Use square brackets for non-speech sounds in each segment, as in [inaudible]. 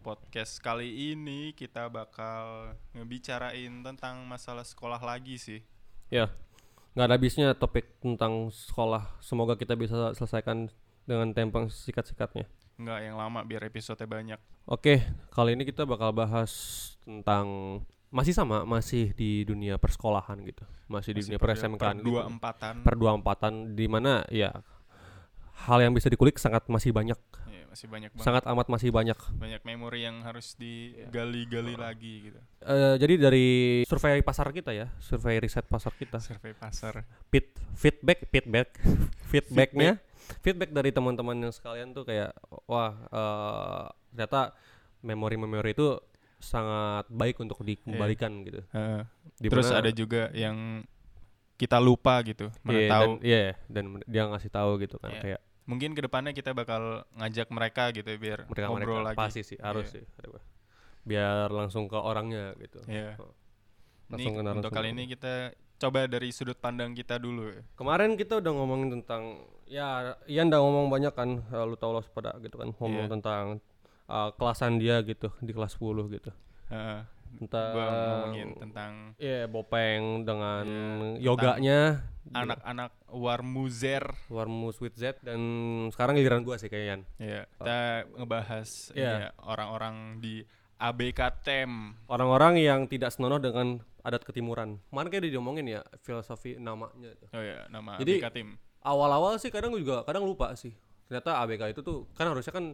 podcast kali ini kita bakal ngebicarain tentang masalah sekolah lagi sih. Ya, nggak ada habisnya topik tentang sekolah. Semoga kita bisa selesaikan dengan tempo yang sikat-sikatnya. Nggak yang lama biar episode banyak. Oke, kali ini kita bakal bahas tentang masih sama, masih di dunia persekolahan gitu, masih di Masih dunia per- SMK per gitu. dua empatan. per dua empatan di mana ya hal yang bisa dikulik sangat masih banyak, masih banyak banget. sangat amat masih banyak. banyak memori yang harus digali-gali lagi gitu. Eh, jadi dari survei pasar kita ya, survei riset pasar kita, Survei pasar. Feed- feedback, feedback, [laughs] feedbacknya, feedback dari teman-teman yang sekalian tuh kayak wah eh, ternyata memori-memori itu sangat baik untuk dikembalikan gitu. Heeh. Di Terus ada juga yang kita lupa gitu, mana Iya, tahu. dan, iya, dan dia ngasih tahu gitu kan Iya. kayak Mungkin ke depannya kita bakal ngajak mereka gitu biar mereka ngobrol mereka lagi. pasti sih harus Iya. sih biar langsung ke orangnya gitu. Oh. Ini Langsung ke untuk kali ini kita coba dari sudut pandang kita dulu. ya. Kemarin kita udah ngomongin tentang ya Ian udah ngomong banyak kan eh, lu tau lo pada gitu kan ngomong Iya. tentang eh, kelasan dia gitu di kelas 10 gitu. Heeh. Tentang Gua ngomongin tentang Iya, Bopeng dengan Iya, yoganya anak-anak Warmuzer. Warmu Sweet Z dan sekarang giliran gua sih kayaknya. Ya, kita ngebahas Iya. ya, orang-orang di ABK TEM. Orang-orang yang tidak senonoh dengan adat ketimuran. Kemarin kayak udah diomongin ya filosofi namanya itu. Oh ya, nama Jadi- ABK TEM. awal-awal sih kadang juga kadang lupa sih ternyata ABK itu tuh kan harusnya kan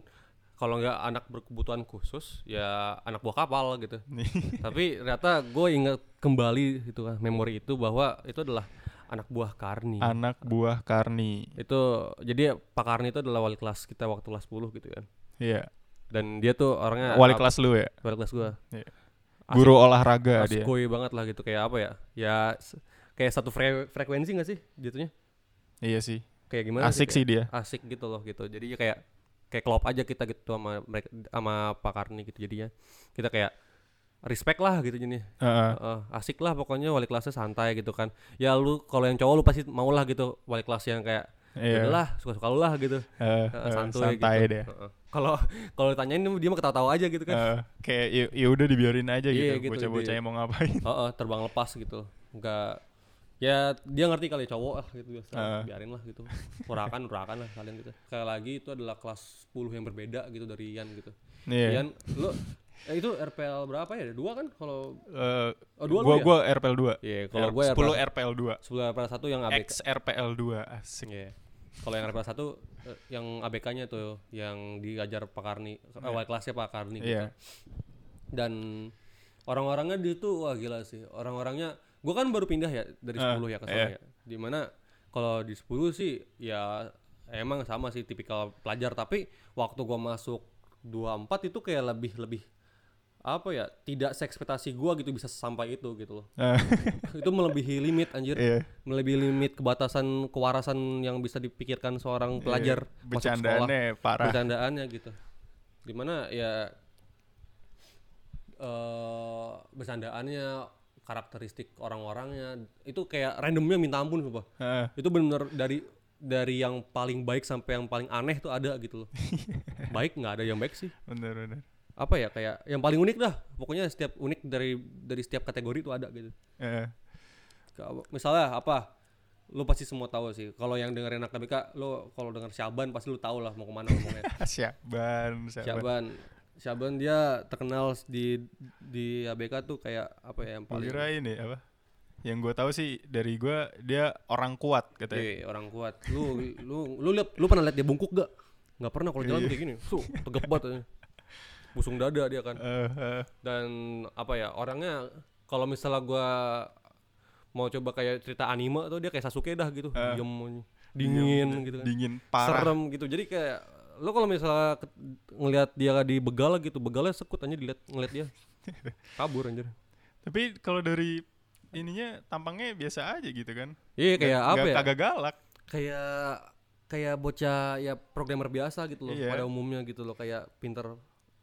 kalau nggak anak berkebutuhan khusus ya anak buah kapal gitu [laughs] tapi ternyata gue ingat kembali itu kan memori itu bahwa itu adalah anak buah Karni Anak buah Karni. itu jadi Pak Karni itu adalah wali kelas kita waktu kelas 10 gitu kan Iya. dan dia tuh orangnya Wali kelas lu ya. wali kelas gue Iya. Guru olahraga dia. askoy banget lah gitu kayak apa ya ya kayak satu fre- frekuensi gak sih jatuhnya Iya sih. kayak gimana Asik kayak- sih dia. asik gitu loh gitu jadi ya kayak kayak klop aja kita gitu sama mereka sama Pak Karni gitu jadinya kita kayak respect lah gitu jadi Heeh. Heeh, asik lah pokoknya wali kelasnya santai gitu kan ya lu kalau yang cowok lu pasti mau lah gitu wali kelas yang kayak Iya. ya lah suka suka lu lah gitu Heeh, eh, santuy santai gitu. deh. Kalau kalau ditanyain dia mah ketawa-tawa aja gitu kan Eh, kayak ya, ya udah dibiarin aja Iya, gitu. gitu, Bocah-bocah di- yang mau ngapain. Heeh, terbang lepas gitu enggak ya dia ngerti kali cowok lah gitu biasa Heeh. biarin lah gitu urakan urakan lah kalian gitu sekali lagi itu adalah kelas 10 yang berbeda gitu dari Ian gitu Iya. Ian, lu eh, itu RPL berapa ya? Dua kan? Kalau Eh, oh, dua gua ya? gua RPL 2. Iya, kalau gue 10 RPL 2. sebelum RPL satu yang ABK. X RPL 2. Asik. Iya. Kalau yang RPL satu eh, yang ABK-nya tuh yang diajar Pak Karni, awal kelasnya Pak Karni gitu. Iya. Dan orang-orangnya di situ wah gila sih. Orang-orangnya gua kan baru pindah ya dari Ah, 10 ya ke iya. sana ya. Di mana kalau di 10 sih ya emang sama sih tipikal pelajar tapi waktu gua masuk 24 itu kayak lebih lebih apa ya tidak seekspektasi gua gitu bisa sampai itu gitu loh Eh, [laughs] itu melebihi limit anjir Iya. melebihi limit kebatasan kewarasan yang bisa dipikirkan seorang pelajar masuk sekolah Bercandaannya parah. bercandaannya gitu di mana ya eh bercandaannya karakteristik orang-orangnya. Itu kayak randomnya minta ampun sumpah Heeh. itu bener dari dari yang paling baik sampai yang paling aneh tuh ada gitu loh. [laughs] Baik nggak ada yang baik sih. Bener bener. apa ya kayak yang paling unik dah. Pokoknya setiap unik dari dari setiap kategori itu ada gitu. Ka- misalnya apa lu pasti semua tahu sih. Kalau yang dengerin anak KBK lu kalau denger Syaban pasti lu tahu lah mau ke mana ngomongnya. [laughs] Syaban, Syaban. Syaban Syaban dia terkenal di di ABK tuh kayak apa ya yang paling kira ini apa? Yang gue tahu sih dari gua dia orang kuat katanya. Iya, orang kuat. Lu lu lu liat lu pernah liat dia bungkuk gak? Nggak pernah kalau jalan kayak gini. Tuh tegap banget busung dada dia kan. Eh, eh, dan apa ya orangnya kalau misalnya gua mau coba kayak cerita anime tuh dia kayak Sasuke dah gitu. Eh. diem. Dingin gitu kan. Dingin parah. serem gitu. Jadi kayak lo kalau misalnya ngelihat dia di begal gitu begalnya sekut aja dilihat ngeliat dia [laughs] kabur anjir Tapi kalau dari ininya tampangnya biasa aja gitu kan. iya kayak Nggak- apa ya Kagak galak. kayak kayak bocah ya programmer biasa gitu loh Iya. pada umumnya gitu loh kayak pinter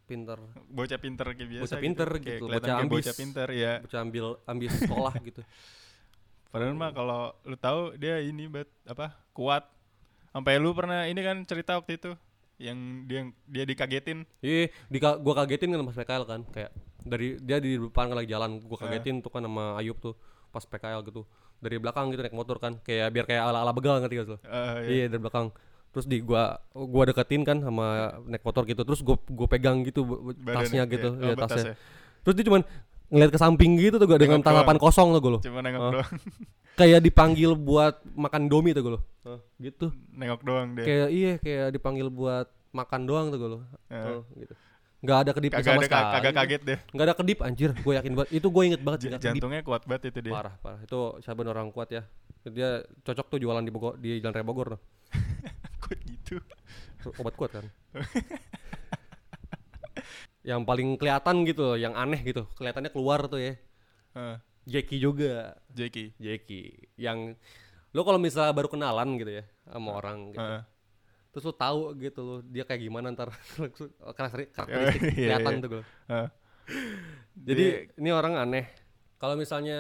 pinter Bocah pinter kayak biasa. Bocah pinter Kayak gitu, kelihatan bocah kayak ambis. bocah pinter ya. bocah ambil ambil sekolah gitu [laughs] Padahal mah kalau lu tahu dia ini bet apa kuat. Sampai lu pernah ini kan cerita waktu itu yang dia dia dikagetin. Iya, di gua kagetin kan pas PKL kan, kayak dari dia di depan kan lagi jalan, gua kagetin tuh kan sama Ayub tuh pas PKL gitu. Dari belakang gitu naik motor kan, kayak biar kayak ala-ala begal ngerti gak tuh? Eh, iya. Iya dari belakang. Terus di gua gua deketin kan sama naik motor gitu. Terus gua gua pegang gitu Badannya, tasnya gitu, iya. ya Oh, tasnya. tasnya. Terus dia cuman ngeliat ke samping gitu tuh gua dengan tatapan kosong tuh gua lo. Cuma nengok Oh. doang. [laughs] Kayak dipanggil buat makan domi tuh gua lo. Gitu. nengok doang dia. Kayak iya kayak dipanggil buat makan doang tuh gua lo. Eh. Oh, gitu. Nggak ada kedip sama ada sekali. kagak kaget deh. Nggak ada kedip anjir, gue yakin banget. Itu gue inget banget J- nggak kedip. jantungnya kuat banget itu dia. Parah, parah. Itu Saban orang kuat ya. Dia cocok tuh jualan di Bogor, di Jalan Raya Bogor tuh. [laughs] Kok gitu? Obat kuat kan. [laughs] yang paling kelihatan gitu, yang aneh gitu. Kelihatannya keluar tuh ya. Eh, Jackie juga. Jackie. Jackie yang lo kalau misalnya baru kenalan gitu ya sama orang gitu. Heeh. Terus lo tahu gitu lo dia kayak gimana ntar [laughs] karakteristik, karakteristik Iya, kelihatan iya. tuh gue. Heeh. Jadi ini orang aneh. Kalau misalnya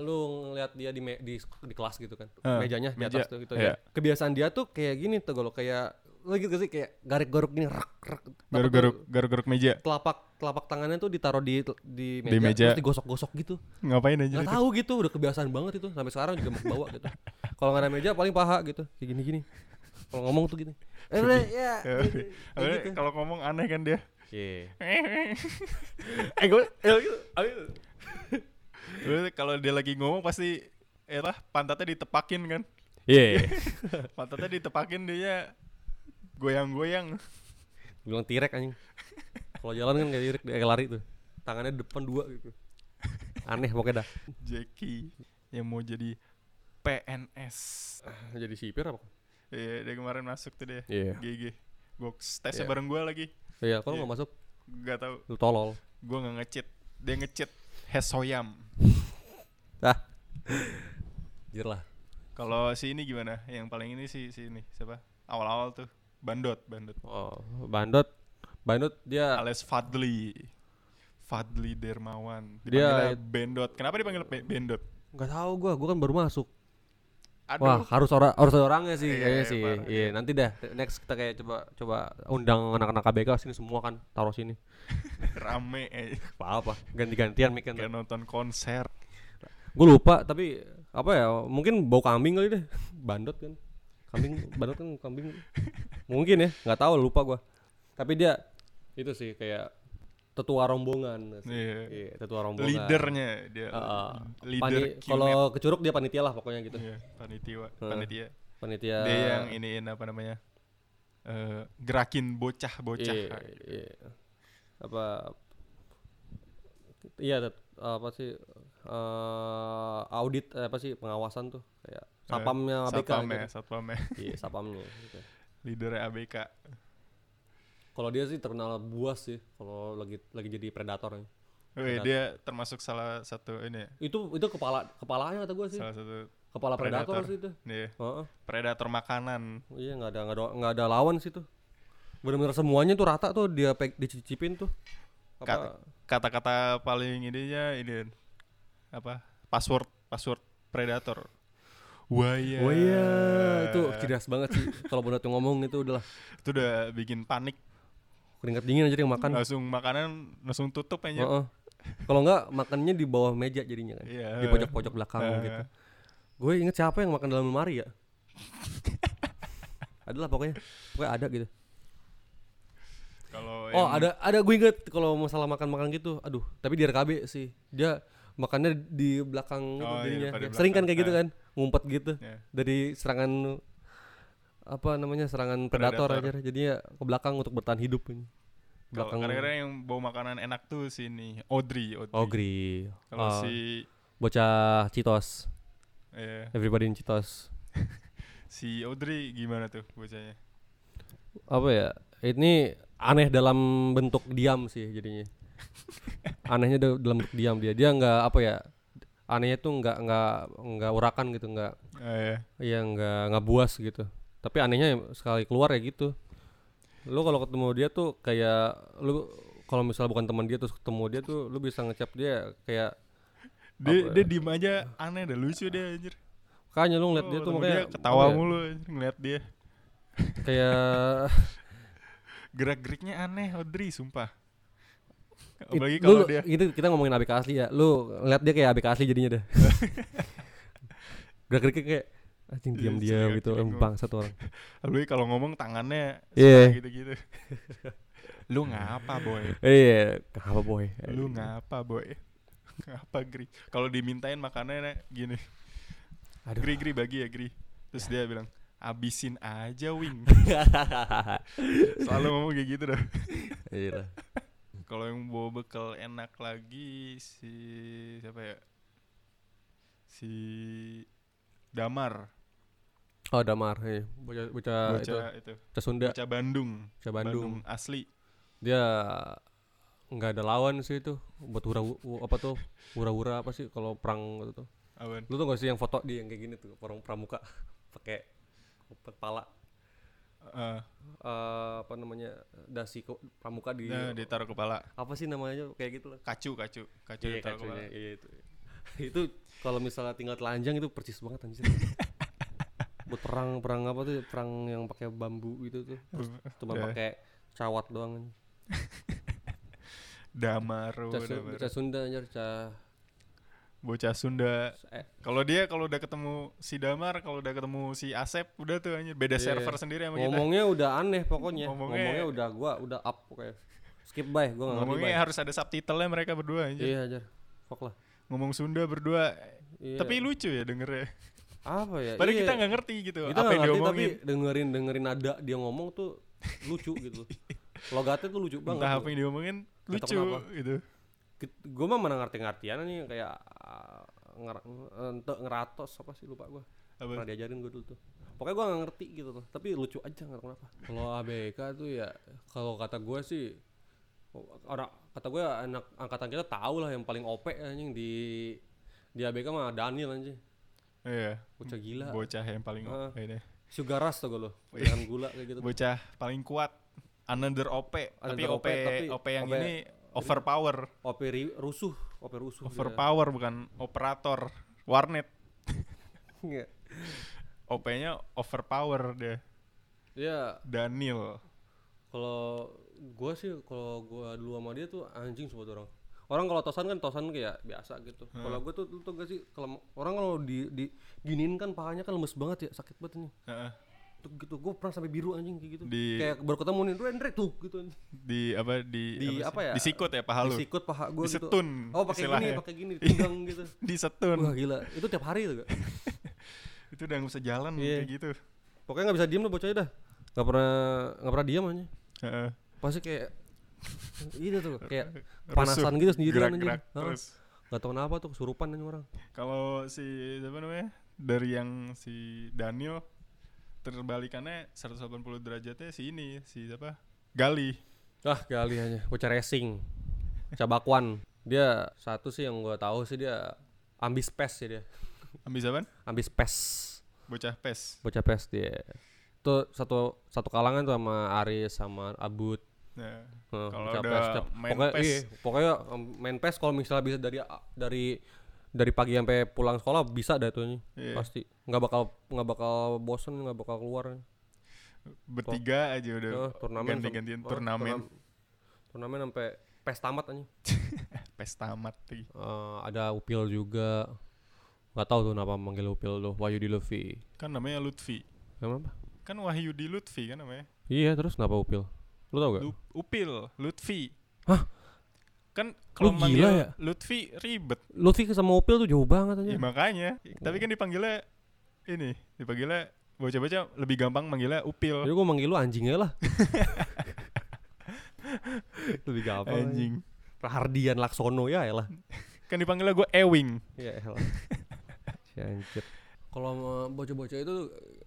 lu ngeliat dia di me- di, di kelas gitu kan, Eh, mejanya di meja, atas tuh gitu iya. ya. Kebiasaan dia tuh kayak gini tuh kalau kayak lagi gitu sih kayak garuk-garuk gini rak rak. Garuk-garuk garuk-garuk meja. Telapak telapak tangannya tuh ditaruh di di meja, Di meja. terus digosok-gosok gitu. Ngapain aja Nggak tahu gitu, udah kebiasaan banget itu sampai sekarang juga mau bawa gitu. Kalau nggak ada meja paling paha gitu, kayak gini-gini. Kalau ngomong tuh gini. Eh, ya. [laughs] Ya, gitu. Gitu. Kalau ngomong aneh kan dia. Iya. [laughs] eh gue Lu kalau dia lagi ngomong pasti eh lah pantatnya ditepakin kan. Iya. [laughs] Pantatnya ditepakin dia goyang-goyang. bilang tirek anjing kalau jalan kan kayak tirek kayak lari tuh tangannya depan dua gitu aneh pokoknya dah Jackie yang mau jadi PNS. jadi sipir apa Iya, dia kemarin masuk tuh dia. Iya. GG. Box tesnya Iya. bareng gua lagi. iya kalau Iya. nggak masuk Gak tahu. lu tolol Gua nggak ngecit. Dia ngecit Hesoyam. ah Jir lah Kalau si ini gimana? Yang paling ini si si ini siapa? Awal-awal tuh Bandot, Bandot. oh bandot bandot dia Alias Fadli. Fadli Dermawan. Dia- Bendot. Kenapa dipanggil Be- Bendot? nggak tahu gua gua kan baru masuk Aduh. wah harus orang harus orangnya sih Iya, kayaknya iya, sih iya nanti dah next kita kayak coba coba undang anak-anak KBK sini semua kan taruh sini [laughs] rame eh. apa apa ganti-gantian mic kan nonton konser. gue lupa tapi apa ya mungkin bau kambing kali deh [laughs] bandot kan kambing bandot kan kambing [laughs] mungkin ya nggak tahu lupa gua tapi dia itu sih kayak tetua rombongan sih. Iya. iya tetua rombongan Leadernya dia. Heeh. Leader kalau kecuruk dia panitia lah pokoknya gitu Iya, panitia, panitia. panitia Dia yang iniin apa namanya? eh gerakin bocah-bocah. iya, iya. apa iya tet- apa sih eh audit eh, apa sih pengawasan tuh kayak sapamnya ABK Satpamnya, gitu. satpamnya. iya sapamnya gitu. Leadernya ABK. Kalau dia sih terkenal buas sih kalau lagi lagi jadi predator. Wih, Predator. dia termasuk salah satu ini ya, Itu itu kepala kepalanya kata gue sih. salah satu Kepala predator, predator. sih itu. Iya, Heeh. predator makanan. Iya nggak ada nggak ada nggak ada lawan sih tuh. Bener-bener semuanya tuh rata tuh dia peg, dicicipin tuh. Apa? Kat- Kata-kata paling ininya ini apa? Password, password predator. Wah. Oh iya, itu cerdas banget sih. Kalau bener tuh ngomong itu udahlah Itu udah bikin panik. keringat dingin aja yang makan. Langsung makanan langsung tutup aja. Heeh. Kalau nggak makannya di bawah meja jadinya kan. Iya. Di pojok-pojok belakang Eh. gitu. Gue inget siapa yang makan dalam lemari ya? [laughs] Adalah pokoknya, pokoknya ada gitu. Kalau Oh yang- ada ada gue inget kalau masalah makan makan gitu, aduh tapi di RKB sih dia makannya di belakang Oh, iya, jadinya. di Sering kan kayak gitu Ah. kan, ngumpet gitu Ya. dari serangan apa namanya serangan predator, Predator. aja, jadinya ke belakang untuk bertahan hidup ini. Belakang kadang-kadang yang bawa makanan enak tuh sini Audrey, Audrey. Ogri, Kalau Oh, si bocah Citos, eh, everybody in Citos. [laughs] si Audrey gimana tuh bocahnya? Apa ya? Ini aneh dalam bentuk diam sih jadinya. Anehnya da- dalam diam dia. Dia nggak apa ya? Anehnya tuh nggak nggak nggak urakan gitu, nggak Eh, Iya nggak nggak buas gitu. Tapi anehnya sekali keluar ya gitu. Lu kalau ketemu dia tuh kayak lu kalau misalnya bukan teman dia terus ketemu dia tuh lu bisa ngecap dia kayak dia Apa dia diem aja aneh dah lucu dia anjir. kayaknya lu ngeliat Oh, dia tuh makanya dia ketawa ya, mulu anjir, ngeliat dia. kayak [laughs] gerak-geriknya aneh Audrey sumpah [laughs] apalagi kalau dia itu kita ngomongin ABK asli ya. Lu lihat dia kayak ABK asli jadinya deh. [laughs] Gerak geriknya kayak anjing Iya, diam-diam gerak gitu bang satu orang. [laughs] Apalagi kalau ngomong tangannya Iya. suka gitu-gitu. Lu ngapa boy? Iya apa boy? Lu ngapa boy? Ngapa Gri? Kalau dimintain makanannya gini. Aduh. Gri Gri bagi ya Gri. Terus dia bilang abisin aja wing. Selalu ngomong kayak gitu dah. Iya. Kalau yang bawa bekal enak lagi si siapa ya? Si Damar. Oh Damar iya. bocah itu bocah itu. bocah Sunda. Bocah Bandung. Bocah Bandung. Asli. Dia nggak ada lawan sih itu. Buat hura hu- apa tuh? Hura-hura apa sih kalau perang gitu tuh Awan. lu tuh gak sih yang foto dia yang kayak gini tuh? Orang pramuka [laughs] pakai kepala Eh, eh, apa namanya dasi ko- pramuka di nah, ditaruh kepala. Apa sih namanya kayak gitu loh kacu kacu. Kacu iya ditaruh kepala. Kacunya iya itu. [laughs] Itu kalau misalnya tinggal telanjang itu persis banget anjir. [laughs] Buat perang perang apa tuh? Perang yang pakai bambu gitu tuh. Terus cuma Ya. pakai cawat doang Damaru Cah. Cah Sunda anjir cah bocah Sunda. Eh, kalau dia kalau udah ketemu si Damar kalau udah ketemu si Asep udah tuh anjir. Beda Iya. server sendiri sama kita. Ngomongnya udah aneh pokoknya. Ngomongnya- ngomongnya, udah gua udah up pokoknya. Skip by gua nggak ngerti ngomongnya bay harus ada subtitlenya mereka berdua anjir. Iya aja fuck lah. Ngomong Sunda berdua. Iya. tapi lucu ya dengernya. Apa ya? Padahal iya. kita nggak ngerti gitu kita apa yang ngerti tapi dengerin dengerin nada dia ngomong tuh lucu gitu. [laughs] Logatnya tuh lucu banget entah apa yang diomongin lucu gitu. Gue mah mana ngerti-ngertian nih kayak nger ente ngeratos apa sih lupa gue apa? Pernah diajarin gue dulu tuh. Pokoknya gue nggak ngerti gitu tuh tapi lucu aja nggak tahu kenapa. Kalau ABK tuh ya kalau kata gue sih orang kata gue anak angkatan kita tahu lah yang paling OP anjing di di ABK mah Daniel anjing. Iya. Bocah gila. Bocah yang paling Ah. ini sugar rush tuh gue lo dengan gula kayak gitu. Bocah paling kuat another OP tapi Another OP OP, tapi OP yang OP ini overpower. OP ri- rusuh OP rusuh overpower bukan operator warnet. [laughs] Iya. OP-nya overpower dia. Ya Daniel. Kalau gue sih kalau gue dulu sama dia tuh anjing semua orang. Orang kalau tosan kan tosan kayak biasa gitu. Kalau gue tuh, tuh, gak sih kalau orang kalau di, di giniin kan pahanya kan lemes banget ya sakit banget nih Heeh. Tuh gitu. Gue pernah sampai biru anjing kayak gitu. Di- kayak baru ketemu nih Rendre tuh gitu anjing. di apa di Di sih? apa ya? disikut ya paha lu? Disikut paha gue gitu. Disetun oh pakai gini pakai gini ditunggang gitu. [laughs] Disetun. Wah gila. Itu tiap hari tuh gak [laughs] itu udah nggak bisa jalan Iya. kayak gitu. Pokoknya nggak bisa diem lah bocahnya dah nggak pernah nggak pernah diem aja Heeh. pasti kayak [laughs] gitu tuh kayak panasan gitu sendirian anjing. Gerak-gerak Heeh. terus. Nggak tahu kenapa tuh kesurupan anjing orang. Kalau si siapa namanya? Dari yang si Daniel terbalikannya 180 derajatnya si ini si siapa? Gali. Ah kali aja. Bocah racing. Bocah bakwan. Dia satu sih yang gua tahu sih dia ambis pes sih dia. Ambis apa ambis pes. Bocah pes. Bocah pes dia. Tuh satu satu kalangan tuh sama Aris sama Abud. Nah, Heeh, Kalau bocah udah Tiap- main pokoknya, PES. iya, pokoknya main pes kalau misalnya bisa dari dari dari pagi sampai pulang sekolah bisa dah tuh. Iya. pasti. Nggak bakal nggak bakal bosen nggak bakal keluar. Bertiga aja udah Heeh, turnamen sam- ganti-gantian oh, turnamen. turnam- turnamen sampai pes tamat anjing. [laughs] Pes tamat lagi Eh, ada Upil juga. Nggak tahu tuh kenapa manggil Upil tuh Wahyudi Luffy kan namanya Lutfi. Kenapa kan Wahyudi Lutfi kan namanya? Iya terus kenapa Upil? Lu tau gak Lu- Upil Lutfi. Hah? Kan kalau Lu manggil gila ya? Lutfi ribet. Luffy sama Upil tuh jauh banget aja. Ya, makanya. Tapi kan dipanggilnya ini dipanggilnya bocah-bocah lebih gampang manggilnya Upil. Jadi gua manggil lu anjingnya lah. [laughs] Lebih gampang anjing. Rahardian Laksono ya lah. Kan dipanggilnya gue Ewing. Ya elah [laughs] si anjir. Kalau bocah-bocah itu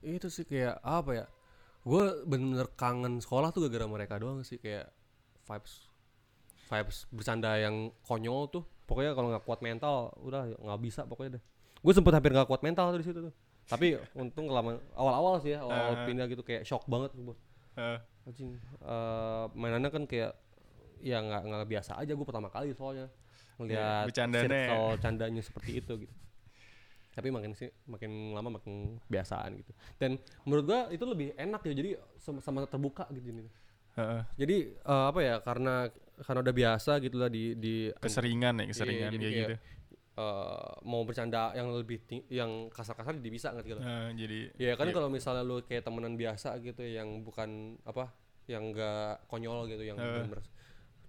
itu sih kayak apa ya? Gue bener-bener kangen sekolah tuh gara-gara mereka doang sih kayak vibes vibes bercanda yang konyol tuh. Pokoknya kalau nggak kuat mental udah nggak bisa pokoknya deh. Gue sempet hampir nggak kuat mental tuh di situ tuh. Tapi [laughs] untung kelamaan awal-awal sih ya awal Ah. pindah gitu kayak shock banget gue Eh, anjing eh, mainannya kan kayak ya nggak nggak biasa aja gue pertama kali soalnya. Bercandanya ya. circle candanya seperti itu gitu. Tapi makin sih makin lama makin kebiasaan gitu. Dan menurut gua itu lebih enak ya jadi sama, sama terbuka gitu ini Heeh. jadi eh, apa ya karena karena udah biasa gitu lah di di keseringan ya keseringan jadi kayak gitu eh, mau bercanda yang lebih ting- yang kasar-kasar jadi bisa ngerti lo Nah, jadi ya kan iya. kalau misalnya lu kayak temenan biasa gitu yang bukan apa yang enggak konyol gitu yang Eh. bener-bener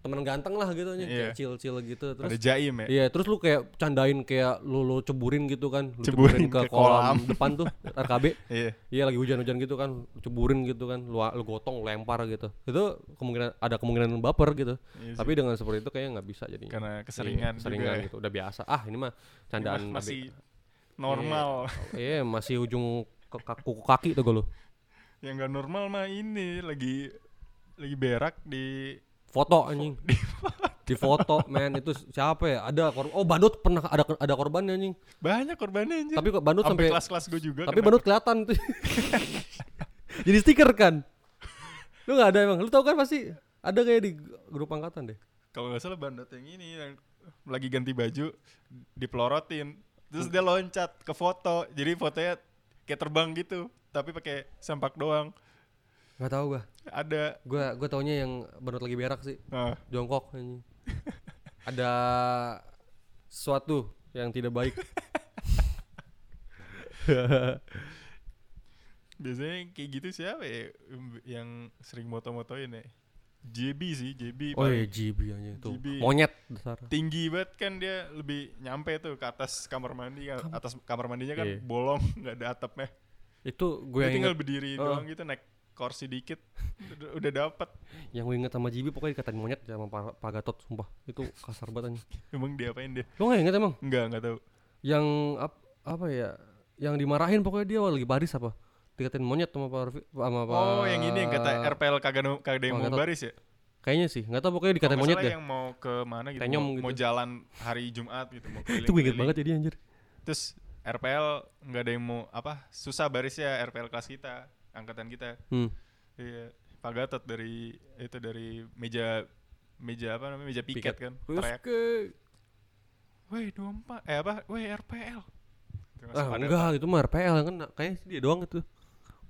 temenan ganteng lah gitu nya Iya. kayak chill-chill gitu terus ada jaim ya Iya, terus lu kayak candain kayak lu, lu ceburin gitu kan, lu Ceburin ke ke kolam, kolam. depan tuh [laughs] RKB. iya Iya lagi hujan-hujan gitu kan, lu ceburin gitu kan, lu, lu gotong, lu lempar gitu. Itu kemungkinan ada kemungkinan baper gitu. Iya sih. Tapi dengan seperti itu kayaknya nggak bisa jadi. karena keseringan Iya, seringan juga ya. gitu, udah biasa. Ah, ini mah candaan Mas- masih normal Iya, masih ujung kuku kaki tuh gue lu. yang nggak normal mah ini lagi lagi berak di Foto anjing. Di foto, men itu siapa ya? Ada korban. Oh, bandut pernah ada ada korbannya anjing. banyak korbannya anjir Tapi kok bandut sampai kelas-kelas gue juga Tapi kena. bandut kelihatan tuh. [laughs] Jadi stiker kan? Lu nggak ada emang? Lu tau kan pasti ada kayak di grup angkatan deh. kalau nggak salah bandot yang ini yang lagi ganti baju dipelorotin terus dia loncat ke foto jadi fotonya kayak terbang gitu tapi pakai sempak doang Nggak tahu gua. Ada Gua gua taunya yang bandut lagi berak sih. nah, Jongkok anjing. [laughs] ada sesuatu yang tidak baik. [laughs] biasanya kayak gitu siapa ya yang sering moto-motoin ya JB sih JB oh iya GB anjing tuh. GB. Monyet besar. tinggi banget kan dia lebih nyampe tuh ke atas kamar mandi kan atas kamar mandinya kan Iya. bolong [laughs] nggak ada atapnya Itu gue tinggal inget, berdiri Oh. doang gitu naik kursi dikit udah, udah dapet yang gue inget sama GB pokoknya dikatain monyet sama Pak, Pak Gatot sumpah. Itu kasar banget anjing. emang diapain dia Lu nggak inget emang? Enggak, enggak tahu. yang ap, apa ya yang dimarahin pokoknya dia lagi baris apa dikatain monyet sama Pak Arfi- sama Pak Oh, yang ini yang kata RPL kagak kagak ada yang mau baris ya? kayaknya sih nggak tahu pokoknya dikatain nggak monyet deh yang mau ke mana gitu, Tenyom mau, gitu. mau jalan hari Jumat gitu, mau [laughs] itu gue inget banget jadi anjir Terus RPL nggak ada yang mau apa? Susah barisnya RPL kelas kita, angkatan kita. hmm. Iya, Pak Gatot dari itu dari meja meja apa namanya? Meja piket, kan. Terus Teriak, ke "Woi, 24 eh apa? Woi, RPL." Ah enggak itu mah RPL yang kena kayaknya sih dia doang itu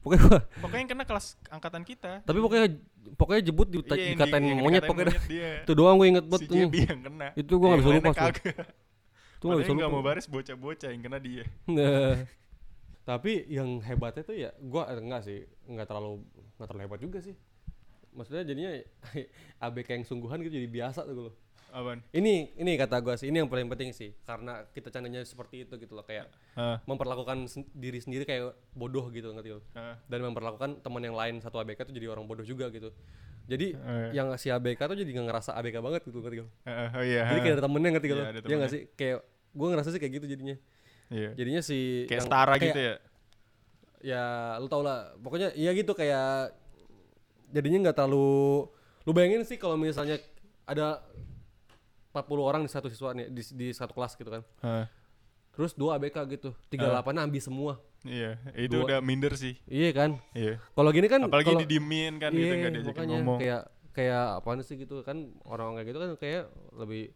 pokoknya gua Pokoknya yang kena kelas angkatan kita. tapi pokoknya pokoknya jebut di, Iya, di- dikatain yang monyet pokoknya dia. itu doang gue inget banget si JB yang kena. Itu gua nggak bisa lainnya lupa, tuh. kagak. itu nggak bisa lupa mau baris bocah-bocah yang kena dia. Tapi yang hebatnya tuh ya gua enggak sih enggak terlalu enggak terlalu hebat juga sih. Maksudnya jadinya [laughs] ABK yang sungguhan gitu jadi biasa tuh gue Apaan? ini ini kata gua sih ini yang paling penting sih. Karena kita candanya seperti itu gitu loh kayak Ah, memperlakukan sen- diri sendiri kayak bodoh gitu ngerti lo ah. dan memperlakukan teman yang lain satu ABK tuh jadi orang bodoh juga gitu. Jadi Eh. yang si ABK tuh jadi nggak ngerasa ABK banget gitu ngerti lo Ah, oh iya. jadi kayak ada temennya ngerti Iya, lo ada ya nggak sih? Kayak gua ngerasa sih kayak gitu jadinya Iya. jadinya si Kayak yang- setara kayak- gitu ya. ya lu tau lah pokoknya iya gitu kayak jadinya nggak terlalu lu bayangin sih kalau misalnya ada 40 orang di satu siswa nih di, di satu kelas gitu kan Ah, terus dua ABK gitu 38 nya ambil semua iya, itu Dua. udah minder sih. iya kan Iya. kalau gini kan Apalagi kalau- didiemin kan gitu iya, nggak diajakin ngomong. kayak kayak apaan sih gitu kan orang kayak gitu kan kayak lebih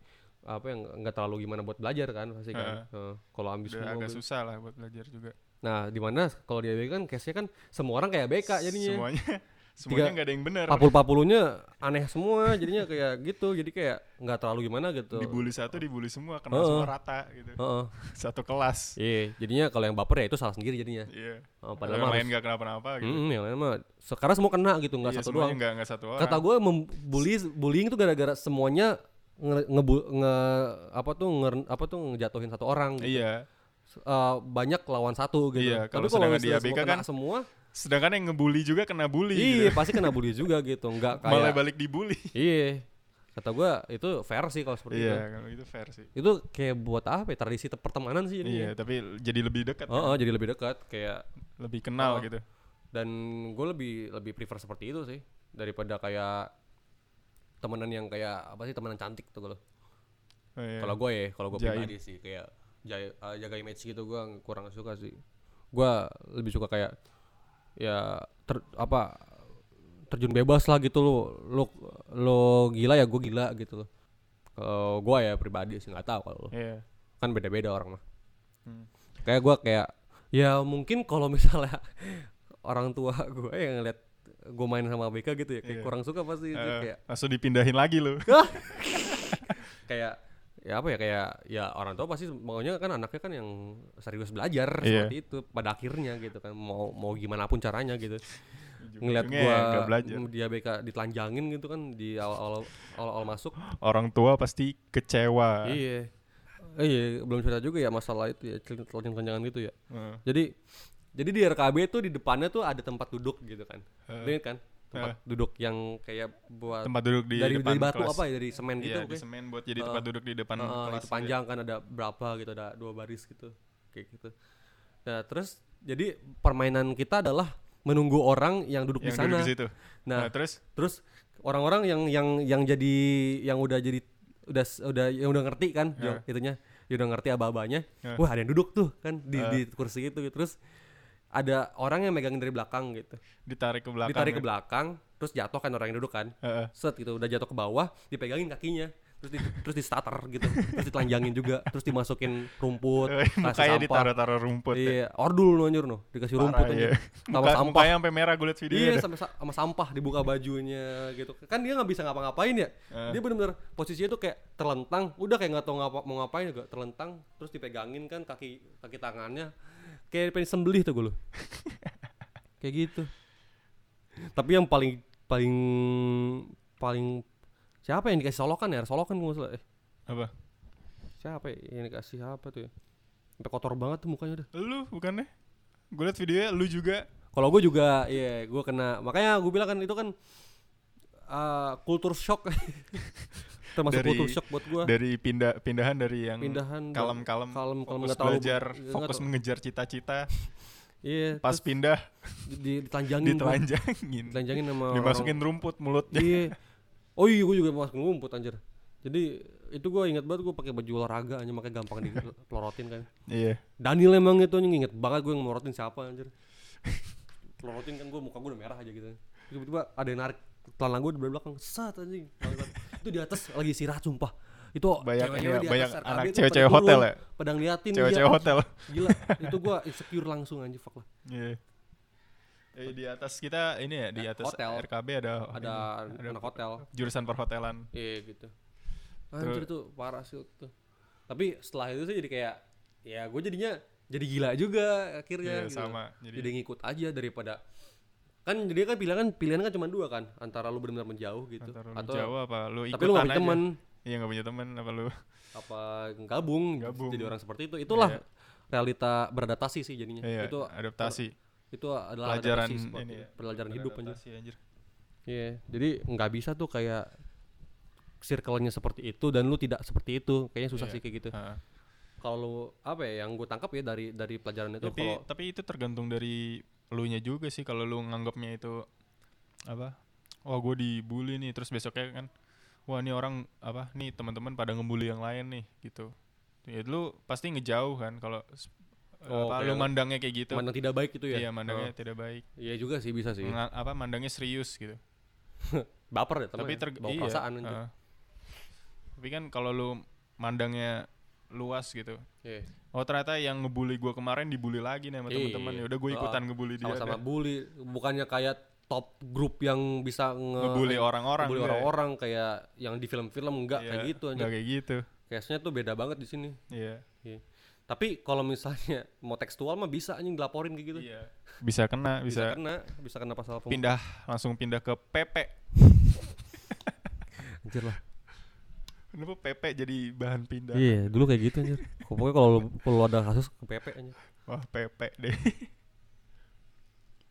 apa yang nggak terlalu gimana buat belajar kan pasti kan Heeh. kalau Udah semua agak susah lah buat belajar juga. nah di mana kalau di ABK kan case nya kan semua orang kayak ABK jadinya Semuanya [laughs] semuanya nggak ada yang benar. papul papulunya aneh semua jadinya kayak gitu jadi kayak nggak terlalu gimana gitu Dibully satu, dibully semua, kena Heeh. semua rata gitu. Heeh. [laughs] Satu kelas. iya jadinya kalau yang baper ya itu salah sendiri jadinya Iya. Oh, Padahal padahal yang mah lain harus- nggak kenapa-napa gitu. Mm, yang lain mah sekarang semua kena gitu nggak Iya, satu doang nggak nggak satu orang. kata gue membully bullying tuh gara-gara semuanya nge, ngebu- nge- apa tuh nge- apa tuh ngejatuhin satu orang gitu. Iya. Eh, banyak lawan satu gitu Iya, tapi kalau di ABK kan semua Sedangkan yang ngebully juga kena bully iya gitu. pasti kena bully juga gitu nggak [laughs] Malah kayak balik dibully. [laughs] iya kata gue itu fair sih kalau seperti itu Iya, kalau itu fair sih. itu kayak buat apa ya tradisi te- pertemanan sih jadinya. Iya, tapi jadi lebih dekat. Oh, kan. oh, jadi lebih dekat kayak Lebih kenal Oh. gitu. dan gue lebih lebih prefer seperti itu sih daripada kayak temenan yang kayak apa sih temenan cantik tuh kalau. Oh, iya. kalau gue ya kalau gue pribadi sih kayak jaya, eh, jaga image gitu gue kurang suka sih. Gue lebih suka kayak ya ter, apa terjun bebas lah gitu lo lo lo gila ya gue gila gitu loh. Kalau gue ya pribadi sih nggak tahu kalau lo. Iya. kan beda-beda orang mah. Hmm. kayak gue kayak ya mungkin kalau misalnya [laughs] orang tua gue yang ngeliat gue main sama BK gitu ya kayak Iya. kurang suka pasti itu Eh, kayak langsung dipindahin lagi lu. [laughs] [laughs] kayak ya apa ya kayak ya orang tua pasti maunya kan anaknya kan yang serius belajar Iya. seperti itu pada akhirnya gitu kan mau mau gimana pun caranya gitu ngeliat Ujung-ujungnya gua dia BK ditelanjangin gitu kan di awal-awal awal-awal masuk Orang tua pasti kecewa. iya Eh, iya belum cerita juga ya masalah itu ya telanjang-telanjangan gitu ya Eh, jadi jadi di RKB tuh di depannya tuh ada tempat duduk gitu kan. Lu ingat kan tempat duduk yang kayak buat tempat duduk di dari, depan dari batu kelas. apa ya dari semen gitu Iya, di semen buat jadi tempat duduk di depan Heeh, kelas. itu panjang kan ada berapa gitu ada dua baris gitu kayak gitu nah terus jadi permainan kita adalah menunggu orang yang duduk Yang di sana duduk di situ. nah Nah, terus terus orang-orang yang yang yang jadi yang udah jadi udah udah yang udah ngerti kan Ya. Jo, itunya yang udah ngerti aba-abanya Ya. wah ada yang duduk tuh kan di, Ya. di kursi itu terus ada orang yang megangin dari belakang gitu ditarik ke belakang. ditarik ke ya. belakang terus jatuh kan orang yang duduk kan Heeh. set gitu udah jatuh ke bawah dipegangin kakinya terus di, terus di starter gitu terus ditelanjangin juga terus dimasukin rumput Eh, Mukanya ditaruh-taruh rumput. ya. iya ordul no anjir no dikasih Parah, rumput iya. aja sama Muka, sampah mukanya sampai merah gue liat videonya. iya sama, sa- sama sampah dibuka bajunya gitu kan dia nggak bisa ngapa-ngapain ya Eh. dia bener-bener posisinya tuh kayak terlentang udah kayak nggak tahu ngapa mau ngapain juga terlentang terus dipegangin kan kaki kaki tangannya kayak pengen sembelih tuh gue loh [laughs] kayak gitu. Tapi yang paling paling paling siapa yang dikasih solokan ya? Solokan gue salah eh. Apa? siapa ya yang dikasih apa tuh ya? Sampai kotor banget tuh mukanya udah. Lu bukannya? Gue liat videonya lu juga. kalau gue juga iya gue kena. Makanya gue bilang kan itu kan uh, kultur shock [laughs] termasuk Dari- kultur shock buat gue Dari pindah pindahan dari yang pindahan kalem-kalem kalem kalem fokus terlalu belajar, fokus terlalu- mengejar cita-cita. [laughs] iya Pas terus pindah di, di- ditelanjangin ditelanjangin. ditelanjangin sama Dimasukin rumput mulutnya. orang- iya. Oh iya gue juga masukin rumput anjir. Jadi itu gue inget banget gue pakai baju olahraga aja makanya gampang dipelorotin [laughs] kan. Iya. Daniel emang itu anjing. Inget banget gue yang ngelorotin siapa anjir. Pelorotin kan gue muka gue udah merah aja gitu. Tiba-tiba ada yang narik celana gue dari belakang. Sat anjing. Itu di atas lagi istirahat sumpah Itu Banyak cewek-cewek ini ya, banyak anak tuh cewek-cewek hotel ya? Pada ngeliatin Cewek-cewek dia. hotel. Gila itu gue insecure langsung anjir fuck lah Iya. Eh, di atas kita ini ya di Ya, atas hotel. RKB ada Ada ini, anak hotel jurusan perhotelan. Iya gitu Anjir itu parah sih tuh Tapi setelah itu sih jadi kayak Ya gue jadinya jadi gila juga akhirnya Iya, gitu. sama. Jadi, jadi ngikut aja daripada kan jadi kan pilihan pilihan kan cuma dua kan antara lu benar-benar menjauh gitu antara lu atau jauh apa lu ikutan tapi lu gak punya aja. temen Iya gak punya temen apa lu? apa gabung, Gabung. jadi orang seperti itu itulah Iya. realita beradaptasi sih jadinya Iya, itu adaptasi. itu adalah Pelajaran adaptasi ini ya, pelajaran hidup anjir iya jadi nggak bisa tuh kayak circle-nya seperti itu dan lu tidak seperti itu kayaknya susah Iya. sih kayak gitu Ha. kalau lu apa ya yang gue tangkap ya dari dari pelajaran itu Tapi kalau tapi itu tergantung dari lu nya juga sih kalau lu nganggapnya itu apa? Wah, gue dibully nih terus besoknya kan wah ini orang apa nih teman-teman pada ngebully yang lain nih gitu. Ya lu pasti ngejauh kan kalau Oh, apa lu mandangnya kayak gitu. mandang tidak baik itu ya Iya, mandangnya Oh, tidak baik. iya juga sih bisa sih Nga- apa mandangnya serius gitu. [laughs] baper ya tapi ya, ter bawa iya, perasaan heeh. tapi kan kalau lu mandangnya luas gitu Iya. Oh ternyata yang ngebully gua kemarin dibully lagi nih sama Iya. teman-teman ya udah gue ikutan Ah, ngebully dia sama-sama bully bukannya kayak top grup yang bisa nge ngebully orang-orang ngebully ya? orang-orang kayak yang di film-film enggak Iya, kayak gitu enggak kayak gitu Case-nya tuh beda banget di sini. iya Iya. Tapi kalau misalnya mau tekstual mah bisa anjing dilaporin kayak gitu. iya bisa kena Bisa, bisa, kena, bisa kena pasal pem- pindah langsung pindah ke PP Anjir lah. Kenapa PP jadi bahan pindah Iya, dulu kayak gitu anjir. Pokoknya kalau kalau ada kasus ke PP anjir. wah PP deh [laughs]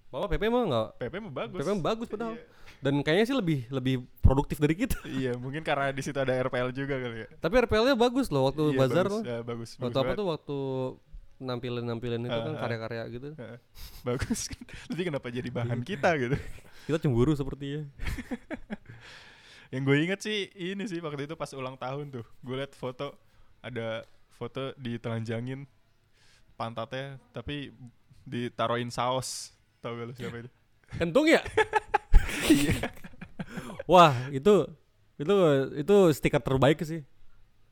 Bahwa PP mah enggak PP mah bagus PP mah bagus padahal. Iya. Dan kayaknya sih lebih lebih produktif dari kita. [laughs] iya mungkin karena di situ ada RPL juga kali ya Tapi RPL-nya bagus loh waktu Iya, bazar bagus, tuh. ya, bagus Waktu bagus apa banget. tuh waktu nampilin-nampilin itu kan Ah, ah. karya-karya gitu. Heeh. bagus [laughs] tapi kenapa jadi bahan kita gitu Kita cemburu sepertinya. Yang gue inget sih ini sih waktu itu pas ulang tahun tuh gue liat foto ada foto ditelanjangin pantatnya tapi ditaruhin saus tau gak lu siapa itu Kentung ya? [laughs] Wah, itu itu itu stiker terbaik sih.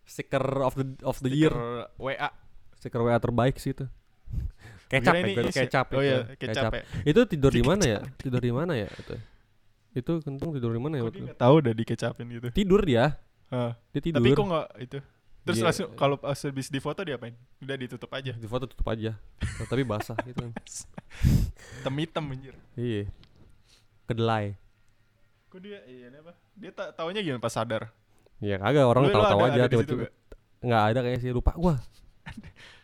Stiker of the of the year. Stiker WA Stiker WA terbaik sih itu. Kecap ya, is ya? kecap Oh itu. iya, kecap ya. Itu tidur di mana ya? Tidur di mana ya itu? Itu kentung tidur di mana ya Kok dia tahu udah dikecapin gitu. Tidur dia. Hah. Dia tidur. Tapi kok nggak itu? Terus Dia- langsung kalau pas habis difoto diapain? Udah ditutup aja. di foto tutup aja. [laughs] Tapi basah gitu kan. Hitam-hitam anjir. Iya. Kedelai. Kok dia iya apa? Dia tak taunya gimana pas sadar? Ya kagak orang tahu-tahu aja tiba-tiba. nggak? Nggak ada kayaknya sih lupa gua. [laughs]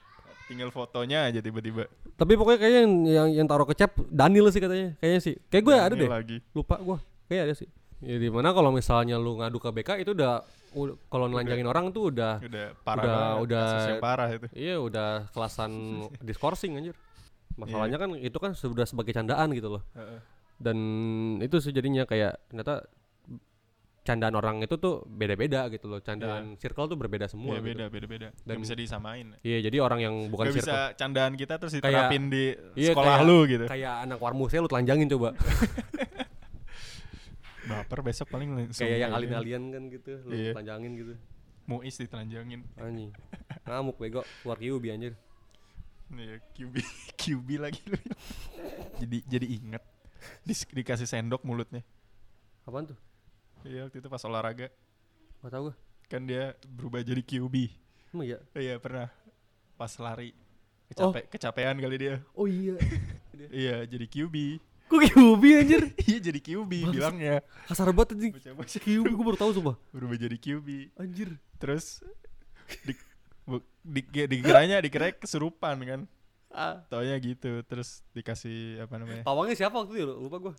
Tinggal fotonya aja tiba-tiba. Tapi pokoknya kayaknya yang yang, yang taruh kecap Daniel sih katanya. Kayaknya sih. Kayak gue ada deh. lagi. Lupa gua. Kayak ada sih. Ya di mana kalau misalnya lu ngadu ke BK itu udah, kalau nelanjangin orang tuh udah Udah parah Udah- banget. udah- yang parah itu. iya udah kelasan [laughs] diskorsing anjir. Masalahnya kan itu kan sudah sebagai candaan gitu loh. Heeh. Dan itu sih jadinya kayak ternyata candaan orang itu tuh beda-beda gitu loh. Candaan circle tuh berbeda semua. Iya gitu. beda beda-beda. Gak Dan- bisa disamain. Iya, jadi orang yang bukan Gak circle bisa candaan kita terus Kayak- diterapin di Iya, sekolah kayak- lu gitu. kayak anak warmusnya lu telanjangin coba. [laughs] Baper besok paling kayak yang alien-alien kan gitu, lu Iya. telanjangin gitu. Muis ditelanjangin. Anjing. Ngamuk bego, keluar QB anjir. Iya, QB [laughs] QB lagi lu. jadi jadi inget Dis- dikasih sendok mulutnya. Apaan tuh? Iya, waktu itu pas olahraga Gak tau gua. kan dia berubah jadi QB. Emang iya? Iya, pernah pas lari. Kecape kecapean kali dia. Oh iya. [laughs] Iya, jadi QB. Kok QB anjir? [laughs] Iya, jadi QB bilangnya. Kasar banget anjing. QB gua baru tahu sumpah. berubah jadi QB. Anjir. Terus di, bu, di, dikiranya dikira kesurupan kan. Ah. Taunya gitu. Terus dikasih apa namanya? Pawangnya siapa waktu itu? Lupa gua.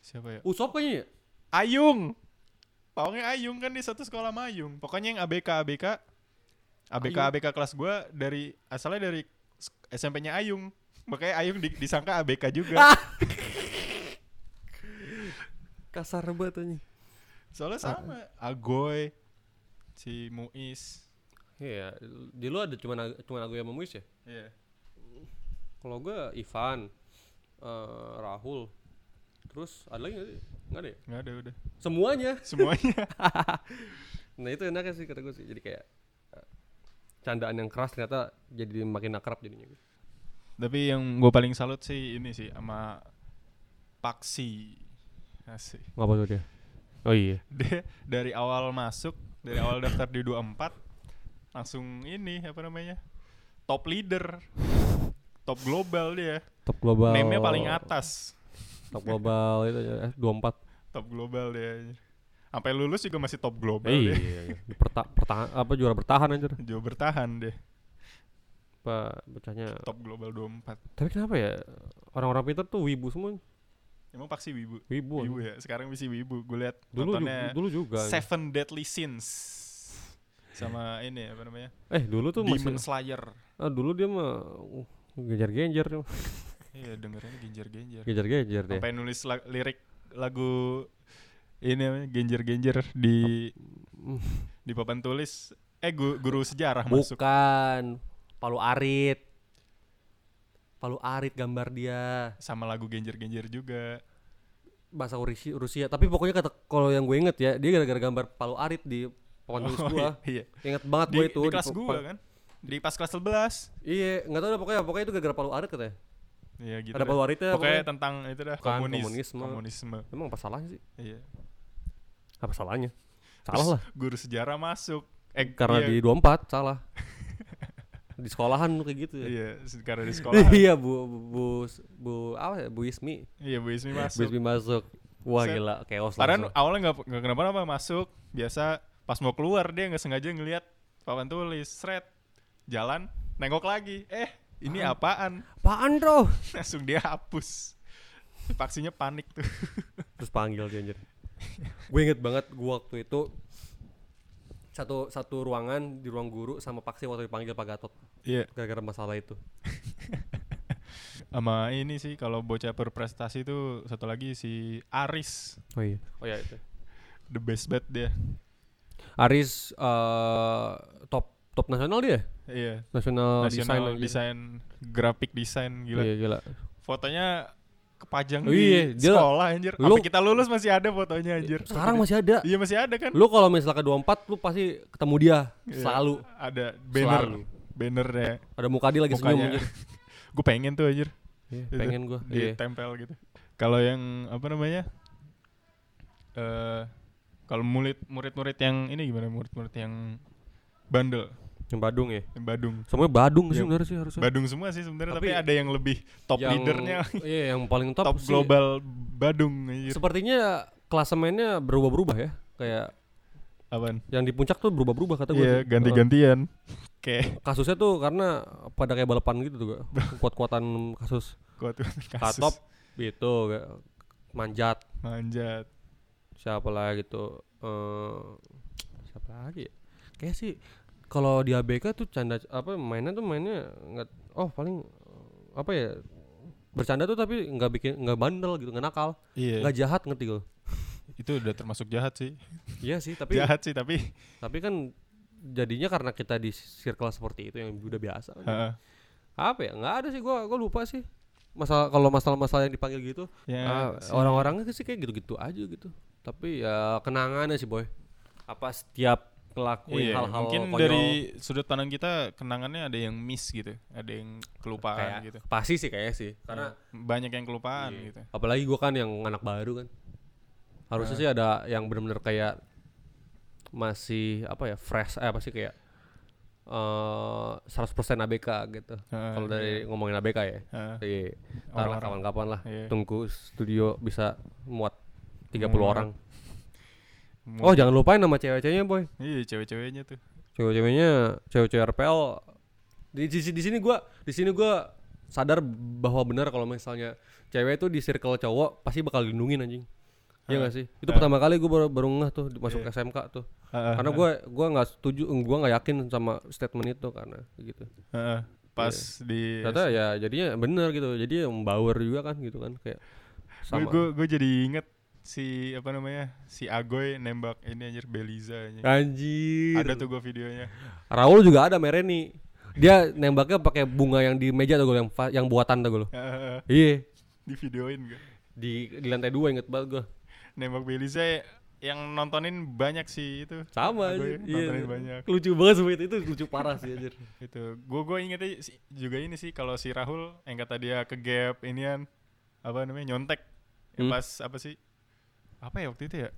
Siapa ya? Usop kayaknya ya? Ayung. Pawangnya Ayung kan di satu sekolah sama Ayung. Pokoknya yang ABK ABK ABK Ayung. ABK kelas gua dari asalnya dari SMP-nya Ayung. Makanya Ayung di- disangka ABK juga. [laughs] Kasar banget anjing. Soalnya sama Agoy si Muis. Iya, di lu ada cuman cuman aku yang memuis ya? Iya. Kalau gua Ivan, eh, Rahul, terus ada lagi nggak sih? Nggak ada ya? Nggak ada udah. Semuanya. Semuanya. [laughs] Nah itu enaknya sih kata gue sih. Jadi kayak eh, candaan yang keras ternyata jadi makin akrab jadinya. gitu. Tapi yang gue paling salut sih ini sih sama Paksi. Asik. Ngapa tuh dia? Oh iya. Dia dari awal masuk, dari awal daftar di 24 langsung ini apa namanya? Top leader. Top global dia. Top global. Name-nya paling atas. Top [laughs] global itu ya, eh, 24. Top global dia. Sampai lulus juga masih top global Eh, iya, iya. Perta pertahan apa juara bertahan anjir. Jauh bertahan deh. Apa bacanya. Top global 24. Tapi kenapa ya orang-orang pintar tuh wibu semua. Emang Paksi wibu. Wibu. Wibu ya. Sekarang bisa wibu. Gue lihat Dulu ju- dulu juga. Seven Deadly Sins. Sama ini apa namanya? Eh, dulu tuh Demon masih Slayer. ah, dulu dia mah uh, genjar-genjar tuh. [laughs] Iya dengerinnya genjer-genjer. Genjar-genjar deh. Sampai nulis la- lirik lagu ini namanya genjer-genjer di di papan tulis. Eh gu- guru sejarah masuk. Bukan. Palu Arit. Palu Arit gambar dia. Sama lagu genjer-genjer juga. bahasa Rusia, Rusia. tapi pokoknya kata kalau yang gue inget ya dia gara-gara gambar Palu Arit di papan tulis Oh, gua iya. inget banget Di, gue itu di kelas gua kan. Di pas kelas 11. iya nggak tahu dah pokoknya pokoknya itu gara-gara Palu Arit katanya Iya gitu. ada Aritnya Pokoknya pokoknya tentang itu dah Bukan, komunis, komunisme. komunisme. emang apa salahnya sih Iya. apa salahnya Terus salah lah Guru sejarah masuk. Eh karena iya, di 24 salah di sekolahan lu kayak gitu ya Iya, karena di [laughs] sekolah. iya bu bu bu apa ya bu Ismi iya, Bu Ismi bu masuk. Ismi masuk wah Set. gila chaos Padahal awalnya nggak nggak kenapa-napa masuk, biasa pas mau keluar dia nggak sengaja ngelihat papan tulis, seret, jalan, nengok lagi, eh ini apaan? apaan bro [laughs] Langsung dia hapus. Paksinya panik tuh. [laughs] terus panggil dia anjir gue inget banget gue waktu itu satu satu ruangan di ruang guru sama Paksi waktu dipanggil Pak Gatot Iya. gara-gara masalah itu [laughs] Sama ini sih kalau bocah berprestasi tuh satu lagi si Aris, oh iya oh iya itu the best bet dia. Aris eh, top top nasional dia Iya. nasional, desain Nasional anjir. desain, grafik desain gila. iya gila Fotonya kepajang Oh di iya, dia- sekolah anjir. lu- Sampai kita lulus masih ada fotonya anjir. sekarang masih ada Iya masih ada kan? lu kalau misalnya ke 24 lu pasti ketemu dia Iya, selalu ada banner Selalu. bannernya ada muka dia lagi senyum mukanya anjir [laughs] gue pengen tuh anjir Iya, Itu, pengen gua. Iya. ditempel gitu kalau yang apa namanya eh kalau murid murid-murid yang ini gimana murid-murid yang bandel Yang Badung ya. yang Badung Semuanya Badung sih Yang sebenarnya sih harusnya. Badung semua sih sebenarnya tapi, Tapi ada yang lebih top Yang- leadernya Iya, yang paling top, top, sih. global Badung anjir Sepertinya klasemennya berubah-berubah ya. Kayak apaan yang di puncak tuh berubah-berubah kata gue. iya ganti-gantian kayak Kasusnya tuh karena pada kayak balapan gitu tuh, [laughs] kuat-kuatan kasus. kuat kasus Katop gitu, kayak manjat. manjat Siapa lagi gitu. eh siapa lagi ya? Kayak sih kalau di ABK tuh canda apa mainnya tuh mainnya nggak oh paling apa ya bercanda tuh tapi nggak bikin nggak bandel gitu nggak nakal. Iya. Nggak jahat ngerti gue [laughs] itu udah termasuk jahat sih. Iya sih tapi jahat sih tapi [laughs] tapi kan jadinya karena kita di circle seperti itu yang udah biasa. Kan. apa ya nggak ada sih gua gua lupa sih. Masalah kalau masalah-masalah yang dipanggil gitu ya ah, si- orang-orangnya sih kayak gitu-gitu aja gitu. Tapi ya kenangannya sih boy. Apa setiap ngelakuin Iya, hal-hal mungkin konyol dari sudut pandang kita kenangannya ada yang miss gitu, ada yang kelupaan kayak gitu. pasti sih kayaknya sih karena banyak yang kelupaan Iya. gitu. apalagi gua kan yang anak baru kan harusnya sih ada yang benar-benar kayak masih apa ya fresh eh apa sih kayak eh 100% ABK gitu Heeh, kalau dari ngomongin ABK ya Heeh. Iya, ntar kapan-kapan lah Iya. tunggu studio bisa muat 30 Muat. orang Mu- oh jangan lupain nama cewek-ceweknya boy Iya, cewek-ceweknya tuh. cewek-ceweknya cewek-cewek RPL di di, di sini gua di sini gua sadar bahwa benar kalau misalnya cewek itu di circle cowok pasti bakal dilindungin anjing Iya gak sih? Itu Ah. pertama kali gue baru, baru ngeh tuh masuk Iya. SMK tuh. Heeh, Karena gue gua nggak setuju, gue nggak yakin sama statement itu karena gitu. heeh. pas di Ternyata ya jadinya bener gitu. Jadi ya membaur juga kan gitu kan kayak sama. gue gue jadi inget si apa namanya si Agoy nembak ini anjir Beliza anjir. Anjir. Ada tuh gue videonya. Raul juga ada Mereni. Dia nembaknya pakai bunga yang di meja tuh gue yang yang buatan tuh gue. Heeh, [laughs] Iya. di videoin gue. Di di lantai dua inget banget gue. Nembak Beliza yang nontonin banyak sih itu. Sama Agoy nontonin banyak. Lucu banget semua itu. Itu lucu parah sih anjir. [laughs] itu gue gue ingetnya si- juga ini sih kalau si Rahul yang kata dia ke gap inian apa namanya nyontek yang Hmm. pas apa sih apa ya waktu itu ya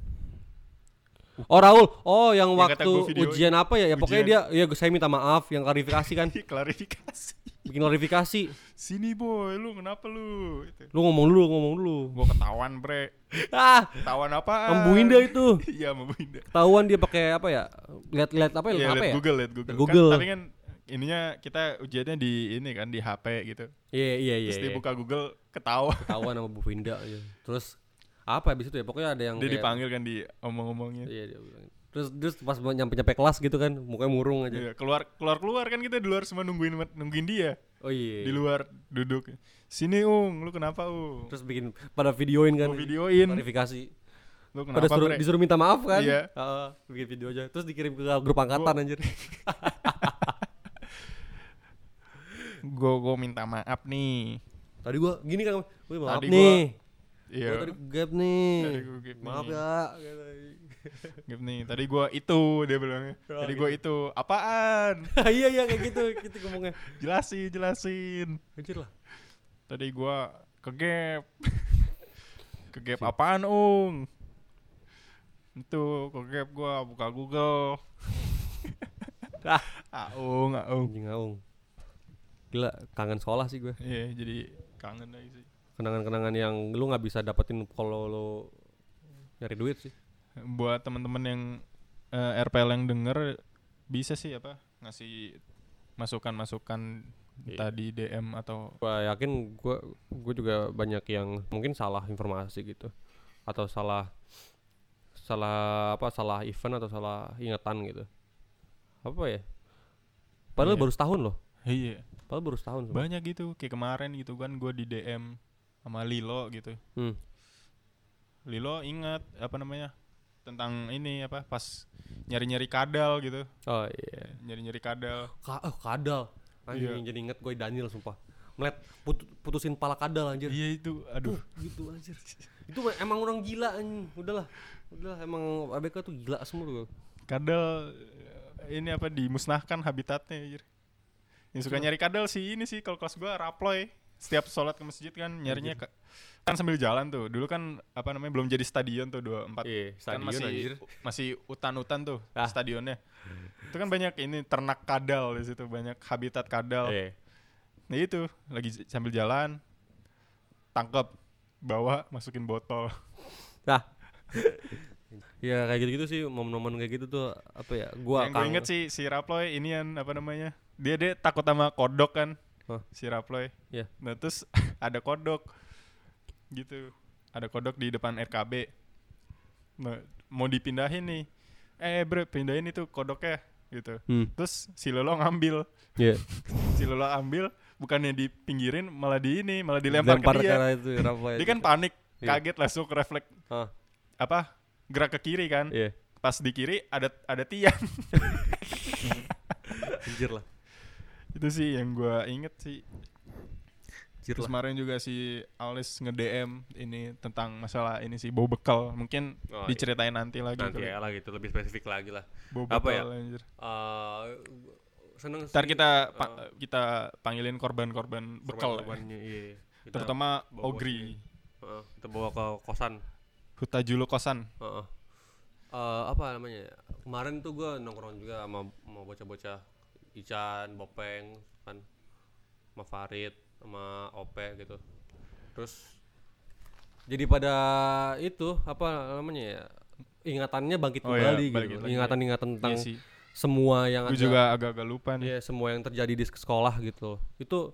Oh Raul, oh yang, Yang waktu gua ujian apa ya? Ya pokoknya dia, Ujian. ya saya minta maaf, yang klarifikasi kan, [laughs] klarifikasi bikin klarifikasi. sini boy lu kenapa lu itu Lu ngomong dulu, ngomong dulu. gue ketahuan bre Ah, ketahuan apa Bu Indah itu. iya Bu Indah Ketahuan dia pakai apa ya? Lihat-lihat apa ya? Iya, apa liat ya? Google liat Google, Google. Kan, tapi kan ininya kita ujiannya di ini kan di HP gitu Iya, iya, iya. terus iya. dibuka Google ketawa Ketahuan sama Bu Vinda aja. Terus apa habis itu ya? Pokoknya ada yang dia kayak- dipanggil kan di omong-omongnya Iya, dia bilang. Terus terus pas nyampe nyampe kelas gitu kan, mukanya murung aja. Iya, keluar keluar keluar kan kita di luar semua nungguin nungguin dia Oh iya. di luar duduk sini ung lu kenapa ung Terus bikin pada videoin kan. Gua videoin Klarifikasi. lu Pada kenapa suruh, bre disuruh minta maaf kan? Iya. Heeh, bikin video aja. Terus dikirim ke grup angkatan anjir. [laughs] gue gue minta maaf nih Tadi gua gini kan, "Wih, maaf Tadi nih. Iya Gua tadi gap nih. Gap maaf nih." ya. Gitu. Gap nih tadi gue itu dia bilangnya Oh, tadi gue itu apaan [laughs] iya iya kayak gitu, gitu ngomongnya. jelasin jelasin Anjir lah. tadi gue ke gap [laughs] ke gap apaan ung itu ke gap gue buka Google [laughs] Ah. aung aung Anjing aung. Gila, kangen sekolah sih gue. iya jadi kangen lagi sih Kenangan-kenangan yang lu nggak bisa dapetin kalau lu nyari duit sih. buat teman-teman yang eh, RPL yang denger bisa sih apa ngasih masukan-masukan Iya. tadi DM atau Gua yakin gua gua juga banyak yang mungkin salah informasi gitu atau salah salah apa salah event atau salah ingatan gitu. Apa ya? Padahal Iya. baru setahun loh. iya Padahal baru setahun. sumpah. banyak gitu kayak kemarin gitu kan gue di DM sama Lilo gitu Hmm. Lilo ingat apa namanya tentang ini apa pas nyari-nyari kadal gitu Oh iya. nyari-nyari kadal Ka oh, kadal. Anjing Iya. jadi inget gue Daniel sumpah. Melihat put- putusin pala kadal anjir. iya itu aduh gitu anjir. Itu emang orang gila anjing. Udahlah. Udahlah emang ABK tuh gila semua tuh. kadal eh, ini apa dimusnahkan habitatnya anjir. Yang suka nyari kadal sih ini sih kalau kelas gua Raploy. Setiap sholat ke masjid kan nyarinya ke, kan sambil jalan tuh. Dulu kan apa namanya belum jadi stadion tuh 24 Iya, kan stadion masih anjir. masih hutan-hutan tuh Ah. stadionnya. Itu kan banyak ini ternak kadal di situ, banyak habitat kadal. Iya. Nah itu lagi sambil jalan tangkap bawa masukin botol. Nah. [laughs] ya kayak gitu-gitu sih momen-momen kayak gitu tuh apa ya? Gua yang gue inget sih si Raploy ini yang apa namanya? Dia dia takut sama kodok kan. Hah? Si Raploy. Iya. Nah terus [laughs] ada kodok gitu. Ada kodok di depan RKB. Nah, mau dipindahin nih. Eh bre pindahin itu kodoknya gitu. Hmm. Terus si Lolo ngambil. Iya. [laughs] Si Lolo ambil bukannya dipinggirin malah di ini malah dilempar Lempar ke dia. [laughs] itu. Dia kan panik, Iya. kaget langsung refleks Ah, apa gerak ke kiri kan. iya. Pas di kiri ada ada tiang. Anjir lah. Itu sih yang gua inget sih. Anjir Terus kemarin juga si Aulis nge-DM ini tentang masalah ini sih bau bekal. Mungkin Oh, iya. diceritain nanti lagi Nanti ya lah gitu lebih spesifik lagi lah. Bau Apa ya? bekal anjir. Eh seneng Ntar sih, kita pa- kita panggilin korban-korban bekal. ya. korban-korbannya, iya. Kita Terutama bawa Ogri. Heeh, kita bawa ke kosan. Huta Julu Kosan. Heeh. Eh, apa namanya? ya? Kemarin tuh gua nongkrong juga sama sama bocah-bocah Ican, Bopeng, kan, sama Farid, sama Ope gitu. Terus jadi pada itu apa namanya ya? Ingatannya bangkit Oh iya, kembali balik gitu. Ingatan-ingatan tentang Iya sih. semua yang Gue ada juga agak-agak lupa nih. Iya, semua yang terjadi di sekolah gitu. Itu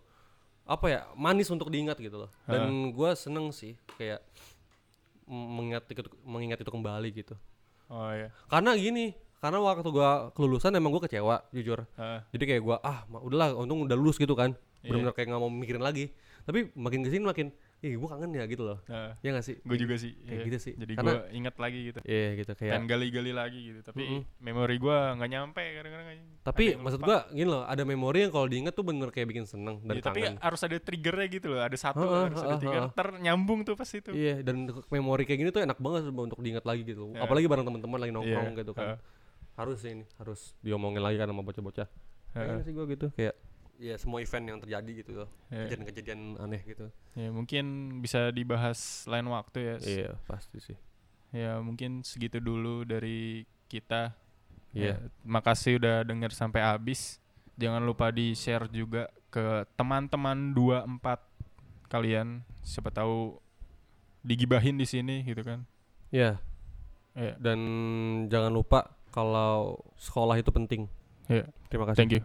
apa ya? Manis untuk diingat gitu loh. Dan gua seneng sih kayak mengingat itu, mengingat itu kembali gitu. Oh iya. Karena gini, karena waktu gua kelulusan emang gua kecewa jujur. Heeh. Jadi kayak gua ah udahlah untung udah lulus gitu kan. Iya. Benar-benar kayak nggak mau mikirin lagi. Tapi makin ke sini makin ih gua kangen ya gitu loh. Heeh. Ya gak sih? Gue juga sih. Kayak iya. gitu sih. Jadi gue ingat lagi gitu. Iya gitu kayak Dan gali-gali lagi gitu. Tapi Mm-mm. memori gue nggak nyampe kadang-kadang tapi Ada maksud gua gini loh, ada memori yang kalau diingat tuh bener kayak bikin seneng dan tapi kangen. harus ada triggernya gitu loh. Ada satu, Heeh, harus ada heeh, tiga. heeh. Ntar nyambung tuh pas itu. Iya, dan memori kayak gini tuh enak banget Bang, untuk diingat lagi gitu. Iya. Apalagi bareng teman-teman lagi nongkrong Iya, gitu kan. heeh. Harus sih ini, harus diomongin lagi kan sama bocah-bocah. Kayaknya sih gua gitu kayak ya semua event yang terjadi gitu loh. Iya. Kejadian-kejadian aneh gitu. Ya mungkin bisa dibahas lain waktu ya. S- Iya, pasti sih. Ya mungkin segitu dulu dari kita. Iya. Ya, makasih udah denger sampai habis. Jangan lupa di share juga ke teman-teman 24 kalian. Siapa tahu digibahin di sini gitu kan. Iya, Iya. dan jangan lupa kalau sekolah itu penting. Iya. Terima kasih. Thank you.